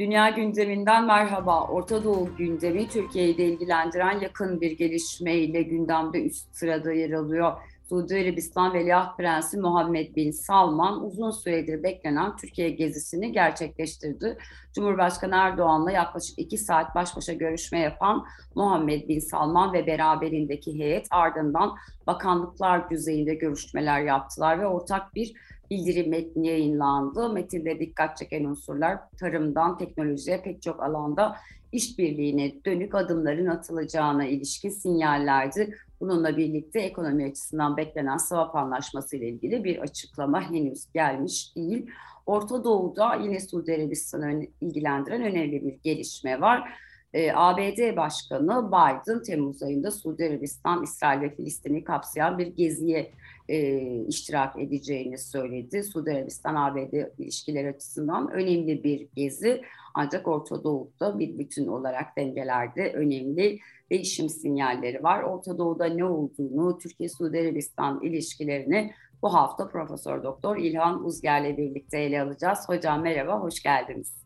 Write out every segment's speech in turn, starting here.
Dünya gündeminden merhaba. Orta Doğu gündemi Türkiye'yi de ilgilendiren yakın bir gelişmeyle gündemde üst sırada yer alıyor. Suudi Arabistan Veliaht Prensi Muhammed Bin Salman uzun süredir beklenen Türkiye gezisini gerçekleştirdi. Cumhurbaşkanı Erdoğan'la yaklaşık iki saat baş başa görüşme yapan Muhammed Bin Salman ve beraberindeki heyet ardından bakanlıklar düzeyinde görüşmeler yaptılar ve ortak bir bildiri metni yayınlandı. Metinde dikkat çeken unsurlar tarımdan teknolojiye pek çok alanda işbirliğine dönük adımların atılacağına ilişkin sinyallerdi. Bununla birlikte ekonomi açısından beklenen swap anlaşması ile ilgili bir açıklama henüz gelmiş değil. Orta Doğu'da yine Suudi Arabistan'ı ilgilendiren önemli bir gelişme var. E, ABD Başkanı Biden Temmuz ayında Suudi Arabistan, İsrail ve Filistin'i kapsayan bir geziye e, iştirak edeceğini söyledi. Suudi Arabistan-ABD ilişkileri açısından önemli bir gezi. Ancak Orta Doğu'da bir bütün olarak dengelerde önemli değişim sinyalleri var. Orta Doğu'da ne olduğunu, Türkiye-Suudi Arabistan ilişkilerini bu hafta Profesör Doktor İlhan Uzger'le birlikte ele alacağız. Hocam merhaba, hoş geldiniz.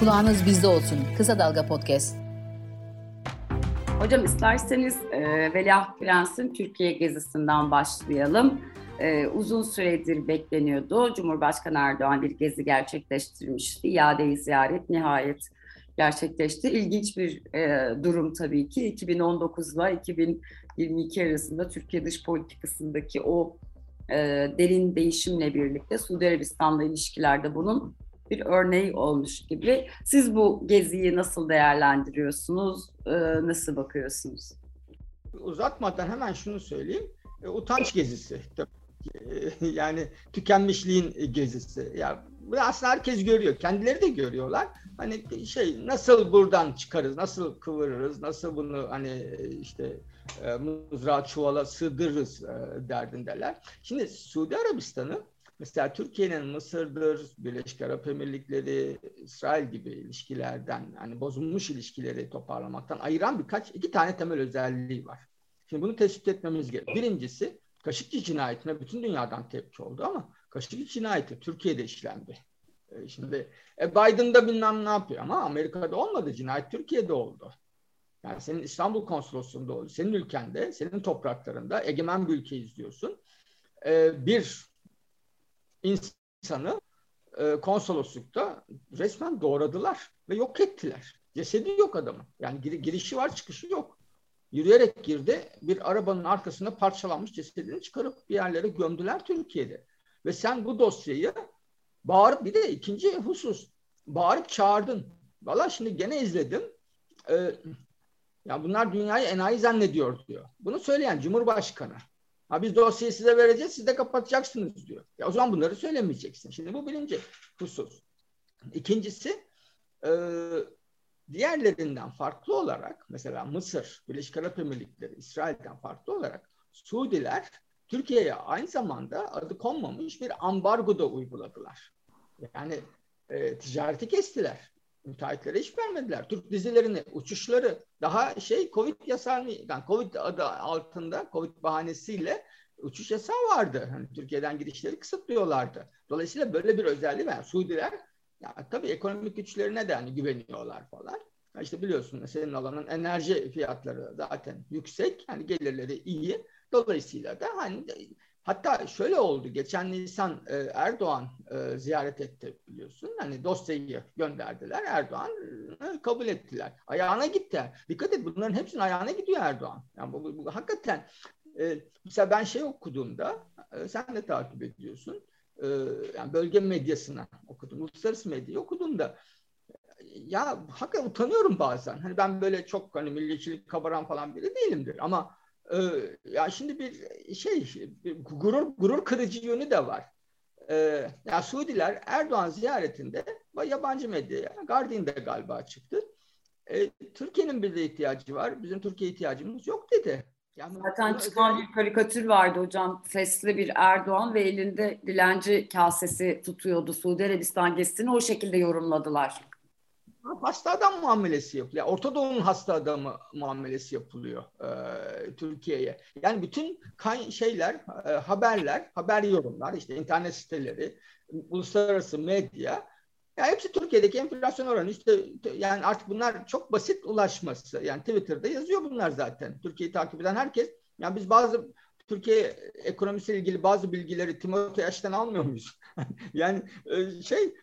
Kulağınız bizde olsun. Kısa Dalga Podcast. Hocam isterseniz e, Veliaht Prens'in Türkiye gezisinden başlayalım. E, uzun süredir bekleniyordu. Cumhurbaşkanı Erdoğan bir gezi gerçekleştirmişti. İade-i ziyaret nihayet gerçekleşti. İlginç bir e, durum tabii ki. 2019 ile 2022 arasında Türkiye dış politikasındaki o e, derin değişimle birlikte Suudi Arabistan'la ilişkilerde bunun bir örneği olmuş gibi. Siz bu geziyi nasıl değerlendiriyorsunuz? E, nasıl bakıyorsunuz? Uzatmadan hemen şunu söyleyeyim. E, utanç gezisi. yani tükenmişliğin gezisi. Ya bunu aslında herkes görüyor. Kendileri de görüyorlar. Hani şey nasıl buradan çıkarız, nasıl kıvırırız, nasıl bunu hani işte e, mızrağı çuvala sığdırırız e, derdindeler. Şimdi Suudi Arabistan'ı Mesela Türkiye'nin Mısır'dır, Birleşik Arap Emirlikleri, İsrail gibi ilişkilerden, hani bozulmuş ilişkileri toparlamaktan ayıran birkaç, iki tane temel özelliği var. Şimdi bunu tespit etmemiz gerekiyor. Birincisi, Kaşıkçı cinayetine bütün dünyadan tepki oldu ama Kaşıkçı cinayeti Türkiye'de işlendi. E, şimdi e, Biden'da bilmem ne yapıyor ama Amerika'da olmadı. Cinayet Türkiye'de oldu. Yani senin İstanbul konsolosluğunda oldu. Senin ülkende, senin topraklarında egemen bir ülke izliyorsun. E, bir insanı e, konsoloslukta resmen doğradılar ve yok ettiler. Cesedi yok adamın. Yani gir, girişi var çıkışı yok. Yürüyerek girdi bir arabanın arkasında parçalanmış cesedini çıkarıp bir yerlere gömdüler Türkiye'de. Ve sen bu dosyayı bağırıp bir de ikinci husus bağırıp çağırdın. Valla şimdi gene izledim. Ee, ya bunlar dünyayı enayi zannediyor diyor. Bunu söyleyen Cumhurbaşkanı. Ha biz dosyayı size vereceğiz, siz de kapatacaksınız diyor. Ya o zaman bunları söylemeyeceksin. Şimdi bu birinci husus. İkincisi e, diğerlerinden farklı olarak mesela Mısır, Birleşik Arap Emirlikleri, İsrail'den farklı olarak Suudiler Türkiye'ye aynı zamanda adı konmamış bir ambargo da uyguladılar. Yani e, ticareti kestiler müteahhitlere iş vermediler. Türk dizilerini, uçuşları daha şey Covid yasağını, yani Covid adı altında, Covid bahanesiyle uçuş yasağı vardı. Hani Türkiye'den girişleri kısıtlıyorlardı. Dolayısıyla böyle bir özelliği var. Suudiler ya tabii ekonomik güçlerine de hani güveniyorlar falan. Ya işte biliyorsun senin alanın enerji fiyatları zaten yüksek. Hani gelirleri iyi. Dolayısıyla da hani Hatta şöyle oldu. Geçen Nisan e, Erdoğan e, ziyaret etti biliyorsun. Hani dosyayı gönderdiler. Erdoğan e, kabul ettiler. Ayağına gitti. Dikkat et bunların hepsinin ayağına gidiyor Erdoğan. Yani bu, bu, bu hakikaten e, mesela ben şey okuduğumda e, sen de takip ediyorsun. E, yani bölge medyasına okudum. Uluslararası medyayı okuduğumda ya hakikaten utanıyorum bazen. Hani ben böyle çok hani milliyetçilik kabaran falan biri değilimdir ama ee, ya şimdi bir şey bir gurur gurur kırıcı yönü de var. Ee, ya Suudiler Erdoğan ziyaretinde yabancı medyaya Guardian'da galiba çıktı. Ee, Türkiye'nin bize ihtiyacı var. Bizim Türkiye ihtiyacımız yok dedi. Yani Zaten çıkan bir karikatür vardı hocam. Fesli bir Erdoğan ve elinde dilenci kasesi tutuyordu. Suudi Arabistan gezisini o şekilde yorumladılar. Hasta adam muamelesi yapılıyor. Orta Doğu'nun hasta adamı muamelesi yapılıyor e, Türkiye'ye. Yani bütün kay- şeyler, e, haberler, haber yorumlar, işte internet siteleri, uluslararası medya ya hepsi Türkiye'deki enflasyon oranı işte yani artık bunlar çok basit ulaşması. Yani Twitter'da yazıyor bunlar zaten. Türkiye'yi takip eden herkes. Yani biz bazı Türkiye ekonomisiyle ilgili bazı bilgileri Timothy Ash'ten almıyor muyuz? yani e, şey e,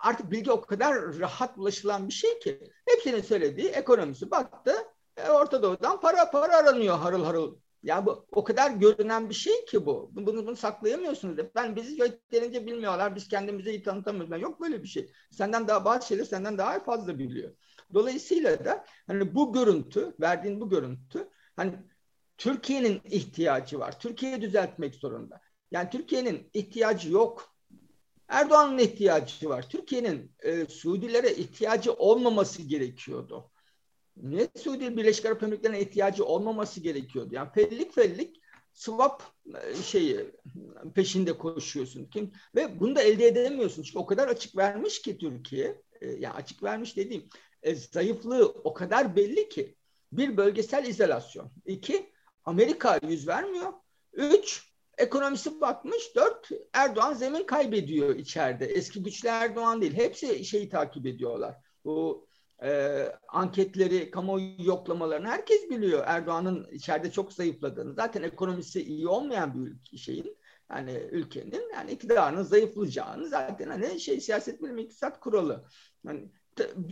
artık bilgi o kadar rahat ulaşılan bir şey ki hepsinin söylediği ekonomisi baktı e, Orta Doğu'dan para para aranıyor harıl harıl. Ya bu o kadar görünen bir şey ki bu. Bunu, bunu saklayamıyorsunuz. Ben bizi yeterince bilmiyorlar. Biz kendimizi iyi tanıtamıyoruz. Yok böyle bir şey. Senden daha bazı şeyler senden daha fazla biliyor. Dolayısıyla da hani bu görüntü, verdiğin bu görüntü hani Türkiye'nin ihtiyacı var. Türkiye düzeltmek zorunda. Yani Türkiye'nin ihtiyacı yok. Erdoğan'ın ihtiyacı var. Türkiye'nin e, Suudilere ihtiyacı olmaması gerekiyordu. Niye Suudi Birleşik Arap Emirlikleri'ne ihtiyacı olmaması gerekiyordu? Yani fellik fellik swap e, şeyi peşinde koşuyorsun. Kim ve bunu da elde edemiyorsun. Çünkü o kadar açık vermiş ki Türkiye. E, yani açık vermiş dediğim e, zayıflığı o kadar belli ki bir bölgesel izolasyon. İki Amerika yüz vermiyor. Üç, ekonomisi bakmış. Dört, Erdoğan zemin kaybediyor içeride. Eski güçlü Erdoğan değil. Hepsi şeyi takip ediyorlar. Bu e, anketleri, kamuoyu yoklamalarını herkes biliyor. Erdoğan'ın içeride çok zayıfladığını. Zaten ekonomisi iyi olmayan bir şeyin yani ülkenin yani iktidarının zayıflayacağını zaten hani şey siyaset bilimi iktisat kuralı. Yani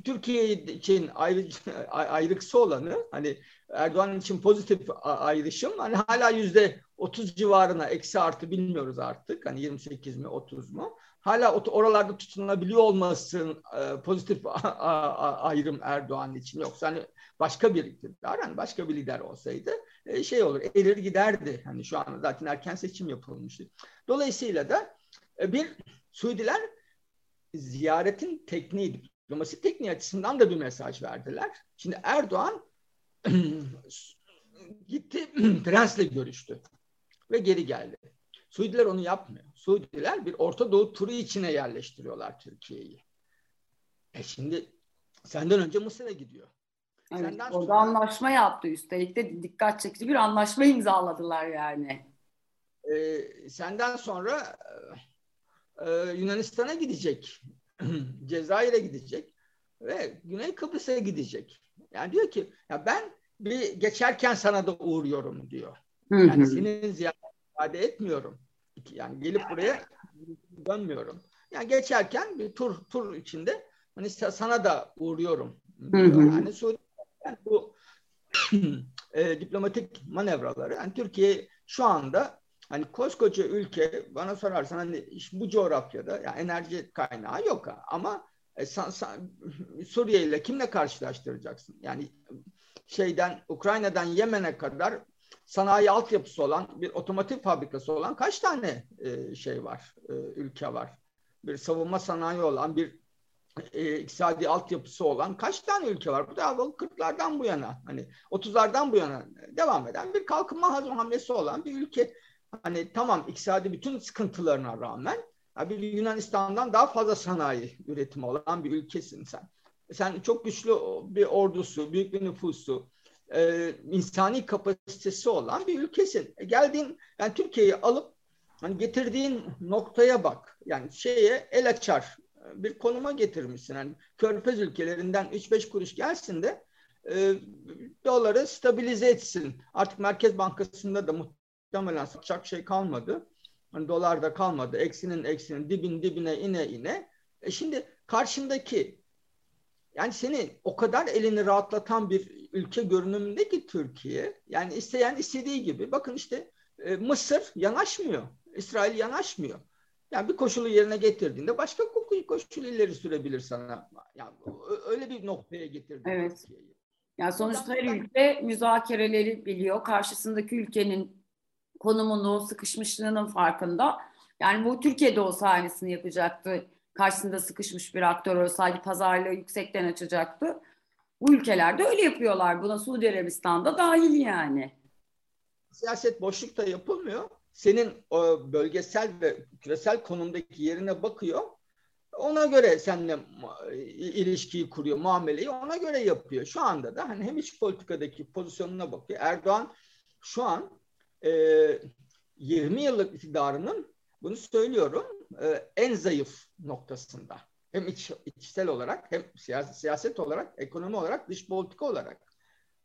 Türkiye için ayrı, ayrıksı olanı hani Erdoğan için pozitif ayrışım hani hala yüzde 30 civarına eksi artı bilmiyoruz artık hani 28 mi 30 mu? Hala oralarda tutunabiliyor olmasın e, pozitif ayrım Erdoğan için. Yoksa hani başka bir iktidar hani başka bir lider olsaydı e, şey olur erir giderdi. Hani şu an zaten erken seçim yapılmıştı. Dolayısıyla da e, bir Suudiler ziyaretin tekniği diplomasi tekniği açısından da bir mesaj verdiler. Şimdi Erdoğan gitti prensle görüştü ve geri geldi. Suudiler onu yapmıyor. Suudiler bir Orta Doğu turu içine yerleştiriyorlar Türkiye'yi. E şimdi senden önce Mısır'a gidiyor. Evet, senden orada sonra... anlaşma yaptı üstelik de dikkat çekici bir anlaşma imzaladılar yani. E, senden sonra e, Yunanistan'a gidecek. Cezayir'e gidecek ve Güney Kıbrıs'a gidecek. Yani diyor ki ya ben bir geçerken sana da uğruyorum diyor. Yani senin ziyaret ifade etmiyorum. Yani gelip buraya dönmüyorum. Yani geçerken bir tur tur içinde hani sana da uğruyorum diyor. Yani yani bu e, diplomatik manevraları yani Türkiye şu anda hani koskoca ülke bana sorarsan hani bu coğrafyada yani enerji kaynağı yok ama e, san, san, Suriye ile kimle karşılaştıracaksın? Yani şeyden Ukrayna'dan Yemen'e kadar sanayi altyapısı olan bir otomotiv fabrikası olan kaç tane e, şey var, e, ülke var? Bir savunma sanayi olan, bir e, iktisadi altyapısı olan kaç tane ülke var? Bu da 40'lardan bu yana, hani 30'lardan bu yana devam eden bir kalkınma hamlesi olan bir ülke. Hani tamam iktisadi bütün sıkıntılarına rağmen bir Yunanistan'dan daha fazla sanayi üretimi olan bir ülkesin sen. Sen çok güçlü bir ordusu, büyük bir nüfusu, e, insani kapasitesi olan bir ülkesin. E, geldiğin, yani Türkiye'yi alıp hani getirdiğin noktaya bak. Yani şeye el açar bir konuma getirmişsin. Yani körfez ülkelerinden 3-5 kuruş gelsin de e, doları stabilize etsin. Artık Merkez Bankası'nda da muhtemelen satacak şey kalmadı. Hani dolar da kalmadı. Eksinin eksinin dibin dibine ine ine. E şimdi karşındaki yani seni o kadar elini rahatlatan bir ülke görünümünde ki Türkiye. Yani isteyen istediği gibi. Bakın işte e, Mısır yanaşmıyor. İsrail yanaşmıyor. Yani bir koşulu yerine getirdiğinde başka koşul ileri sürebilir sana. Yani öyle bir noktaya getirdi evet. Türkiye'yi. Yani sonuçta her ülke müzakereleri biliyor. Karşısındaki ülkenin konumunu, sıkışmışlığının farkında. Yani bu Türkiye'de olsa aynısını yapacaktı. Karşısında sıkışmış bir aktör olsaydı pazarlığı yüksekten açacaktı. Bu ülkelerde öyle yapıyorlar. Buna Suudi Arabistan'da dahil yani. Siyaset boşlukta yapılmıyor. Senin o bölgesel ve küresel konumdaki yerine bakıyor. ona göre seninle ilişkiyi kuruyor, muameleyi ona göre yapıyor. Şu anda da hani hem iç politikadaki pozisyonuna bakıyor. Erdoğan şu an e, 20 yıllık iktidarının bunu söylüyorum e, en zayıf noktasında. Hem iç, içsel olarak hem siyaset, siyaset olarak, ekonomi olarak, dış politika olarak.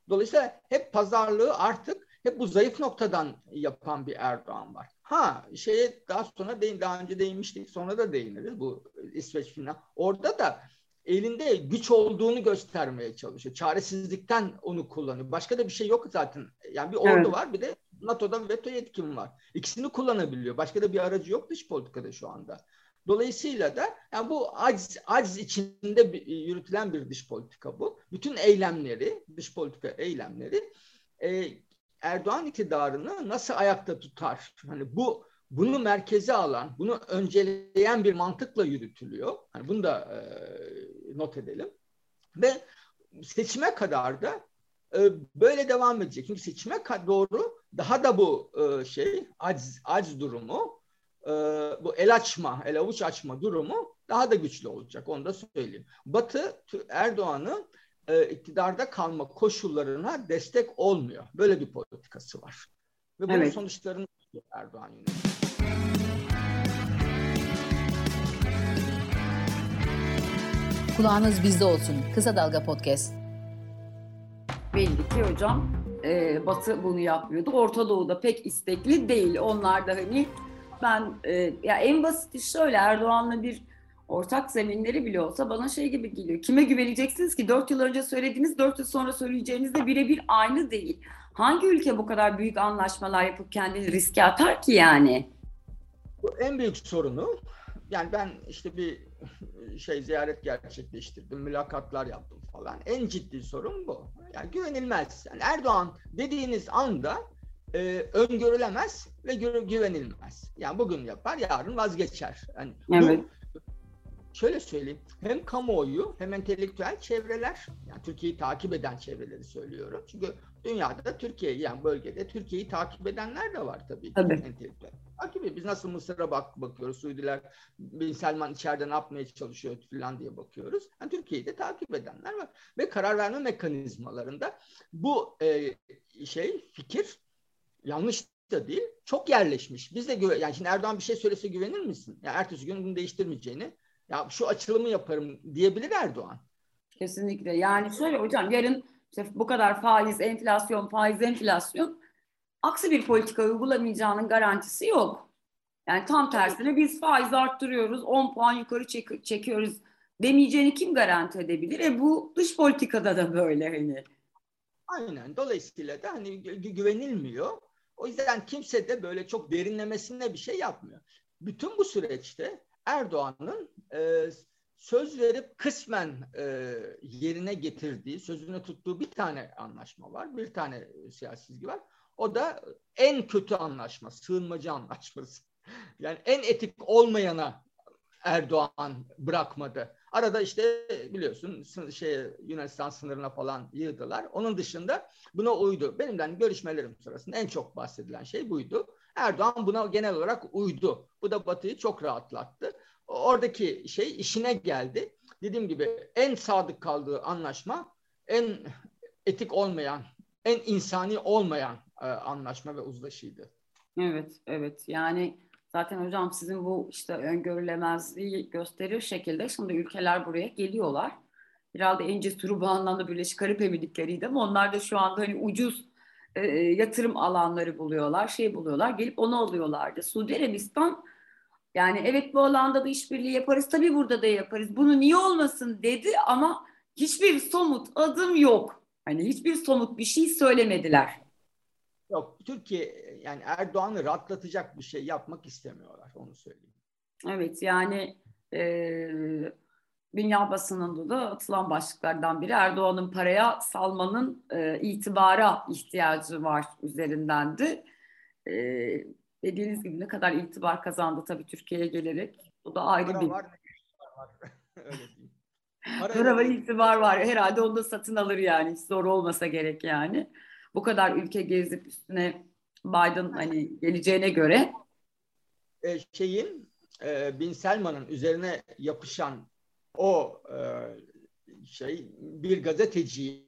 Dolayısıyla hep pazarlığı artık hep bu zayıf noktadan yapan bir Erdoğan var. Ha şeye daha sonra değin, daha önce değinmiştik sonra da değiniriz bu İsveç final. Orada da elinde güç olduğunu göstermeye çalışıyor. Çaresizlikten onu kullanıyor. Başka da bir şey yok zaten. Yani bir ordu evet. var bir de NATO'da veto yetkim var. İkisini kullanabiliyor. Başka da bir aracı yok dış politikada şu anda. Dolayısıyla da yani bu aciz, aciz içinde bir, yürütülen bir dış politika bu. Bütün eylemleri, dış politika eylemleri e, Erdoğan iktidarını nasıl ayakta tutar? Hani bu bunu merkeze alan, bunu önceleyen bir mantıkla yürütülüyor. Hani bunu da e, not edelim. Ve seçime kadar da e, böyle devam edecek. Çünkü seçime doğru daha da bu e, şey aciz, aciz durumu, e, bu el açma, el avuç açma durumu daha da güçlü olacak. Onu da söyleyeyim. Batı Erdoğan'ı e, iktidarda kalma koşullarına destek olmuyor. Böyle bir politikası var. Ve bunun evet. sonuçlarını Erdoğan yönetiyor. Kulağınız bizde olsun. Kısa Dalga Podcast. Belli ki hocam e, Batı bunu yapmıyordu. Orta Doğu'da pek istekli değil. Onlar da hani ben e, ya en basit şöyle Erdoğan'la bir ortak zeminleri bile olsa bana şey gibi geliyor. Kime güveneceksiniz ki? Dört yıl önce söylediğiniz, dört yıl sonra söyleyeceğiniz de birebir aynı değil. Hangi ülke bu kadar büyük anlaşmalar yapıp kendini riske atar ki yani? Bu en büyük sorunu yani ben işte bir şey ziyaret gerçekleştirdim, mülakatlar yaptım falan. En ciddi sorun bu. Yani güvenilmez. Yani Erdoğan dediğiniz anda e, öngörülemez ve güvenilmez. Yani bugün yapar, yarın vazgeçer. Yani evet. Bu, şöyle söyleyeyim. Hem kamuoyu hem entelektüel çevreler, yani Türkiye'yi takip eden çevreleri söylüyorum. Çünkü dünyada da Türkiye'yi yani bölgede Türkiye'yi takip edenler de var tabii. tabii. Entelektüel. Takip Biz nasıl Mısır'a bak bakıyoruz. Suudiler Bin Selman içeride ne yapmaya çalışıyor falan diye bakıyoruz. Yani Türkiye'yi de takip edenler var. Ve karar verme mekanizmalarında bu e, şey fikir yanlış da değil. Çok yerleşmiş. Biz de güven yani şimdi Erdoğan bir şey söylese güvenir misin? Ya ertesi gün bunu değiştirmeyeceğini ya şu açılımı yaparım diyebilir Erdoğan. Kesinlikle. Yani şöyle hocam yarın işte bu kadar faiz, enflasyon, faiz, enflasyon aksi bir politika uygulamayacağının garantisi yok. Yani tam tersine biz faiz arttırıyoruz, 10 puan yukarı çek- çekiyoruz demeyeceğini kim garanti edebilir? E bu dış politikada da böyle hani. Aynen. Dolayısıyla da hani güvenilmiyor. O yüzden kimse de böyle çok derinlemesine bir şey yapmıyor. Bütün bu süreçte Erdoğan'ın e, söz verip kısmen e, yerine getirdiği, sözünü tuttuğu bir tane anlaşma var. Bir tane siyasi çizgi var. O da en kötü anlaşma, sığınmacı anlaşması. Yani en etik olmayana Erdoğan bırakmadı. Arada işte biliyorsun şey Yunanistan sınırına falan yığdılar. Onun dışında buna uydu. Benimden görüşmelerim sırasında en çok bahsedilen şey buydu. Erdoğan buna genel olarak uydu. Bu da Batı'yı çok rahatlattı. Oradaki şey işine geldi. Dediğim gibi en sadık kaldığı anlaşma en etik olmayan, en insani olmayan e, anlaşma ve uzlaşıydı. Evet, evet. Yani zaten hocam sizin bu işte öngörülemezliği gösterir şekilde şimdi ülkeler buraya geliyorlar. Herhalde en cesuru bu anlamda Birleşik Arap Emirlikleri'ydi ama onlar da şu anda hani ucuz e, yatırım alanları buluyorlar, şey buluyorlar. Gelip onu alıyorlardı. Suudi Arabistan yani evet bu alanda da işbirliği yaparız. Tabii burada da yaparız. Bunu niye olmasın dedi ama hiçbir somut adım yok. Hani hiçbir somut bir şey söylemediler. Yok Türkiye yani Erdoğan'ı rahatlatacak bir şey yapmak istemiyorlar onu söyleyeyim. Evet yani e, dünya basınında da atılan başlıklardan biri Erdoğan'ın paraya salmanın e, itibara ihtiyacı var üzerindendi. E, dediğiniz gibi ne kadar itibar kazandı tabii Türkiye'ye gelerek. O da ayrı Para bir... Var, var. Öyle diyeyim. Para var, itibar var. Herhalde onu da satın alır yani. Hiç zor olmasa gerek yani. Bu kadar ülke gezip üstüne Biden hani geleceğine göre. E, şeyin e, Bin Selman'ın üzerine yapışan o e, şey bir gazeteciyi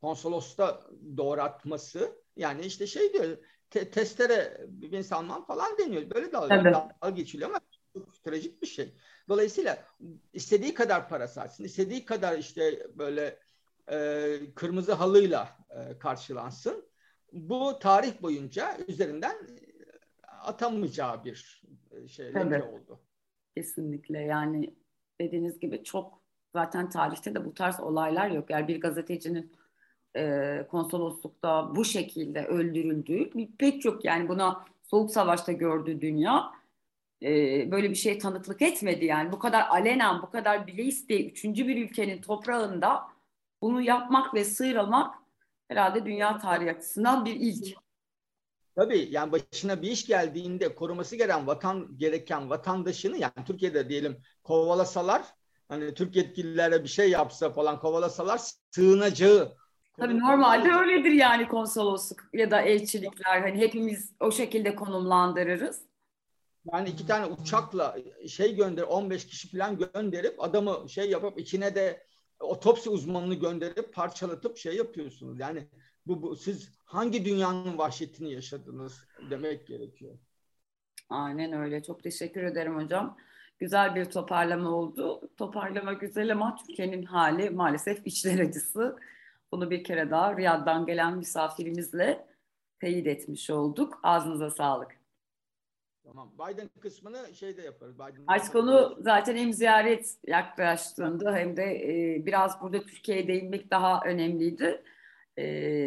konsolosta doğratması yani işte şey diyor te, testere Bin Salman falan deniyor. Böyle dalga, evet. dalga geçiliyor ama çok trajik bir şey. Dolayısıyla istediği kadar para satsın, istediği kadar işte böyle e, kırmızı halıyla e, karşılansın. Bu tarih boyunca üzerinden atamayacağı bir şey oldu. Kesinlikle yani dediğiniz gibi çok zaten tarihte de bu tarz olaylar yok. Yani bir gazetecinin e, konsoloslukta bu şekilde öldürüldüğü pek çok yani buna Soğuk Savaş'ta gördüğü dünya e, böyle bir şey tanıklık etmedi yani. Bu kadar alenen, bu kadar bile isteye üçüncü bir ülkenin toprağında bunu yapmak ve sıyrılmak herhalde dünya tarihi açısından bir ilk. Tabii yani başına bir iş geldiğinde koruması gereken vatan gereken vatandaşını yani Türkiye'de diyelim kovalasalar hani Türk yetkililere bir şey yapsa falan kovalasalar sığınacağı Tabii normalde öyledir yani konsolosluk ya da elçilikler. Hani hepimiz o şekilde konumlandırırız. Yani iki tane uçakla şey gönder 15 kişi falan gönderip adamı şey yapıp içine de otopsi uzmanını gönderip parçalatıp şey yapıyorsunuz. Yani bu, bu siz hangi dünyanın vahşetini yaşadınız demek gerekiyor. Aynen öyle. Çok teşekkür ederim hocam. Güzel bir toparlama oldu. Toparlama güzel ama Türkiye'nin hali maalesef içler acısı. Bunu bir kere daha Riyad'dan gelen misafirimizle teyit etmiş olduk. Ağzınıza sağlık. Tamam. Biden kısmını şeyde yaparız. Biden Aşk konu zaten hem ziyaret yaklaştığında hem de e, biraz burada Türkiye'ye değinmek daha önemliydi. E,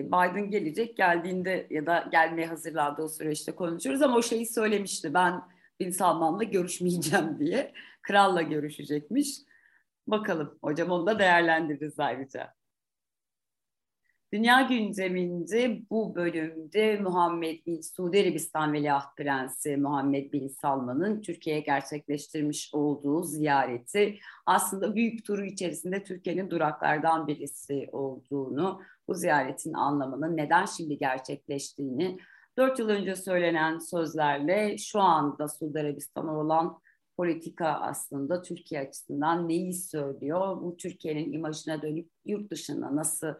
Biden gelecek. Geldiğinde ya da gelmeye hazırlandığı o süreçte konuşuruz ama o şeyi söylemişti. Ben Bin Salman'la görüşmeyeceğim diye. Kralla görüşecekmiş. Bakalım hocam onu da değerlendiririz ayrıca. Dünya gündeminde bu bölümde Muhammed Bin Suudi Arabistan Veliaht Prensi Muhammed Bin Salman'ın Türkiye'ye gerçekleştirmiş olduğu ziyareti aslında büyük turu içerisinde Türkiye'nin duraklardan birisi olduğunu, bu ziyaretin anlamının neden şimdi gerçekleştiğini, dört yıl önce söylenen sözlerle şu anda Suudi Arabistan'a olan politika aslında Türkiye açısından neyi söylüyor? Bu Türkiye'nin imajına dönüp yurt dışına nasıl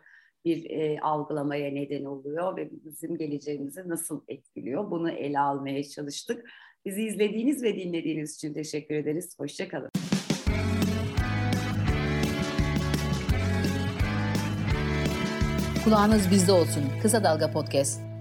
bir e, algılamaya neden oluyor ve bizim geleceğimizi nasıl etkiliyor? Bunu ele almaya çalıştık. Bizi izlediğiniz ve dinlediğiniz için teşekkür ederiz. Hoşçakalın. Kulağınız bizde olsun. Kısa Dalga Podcast.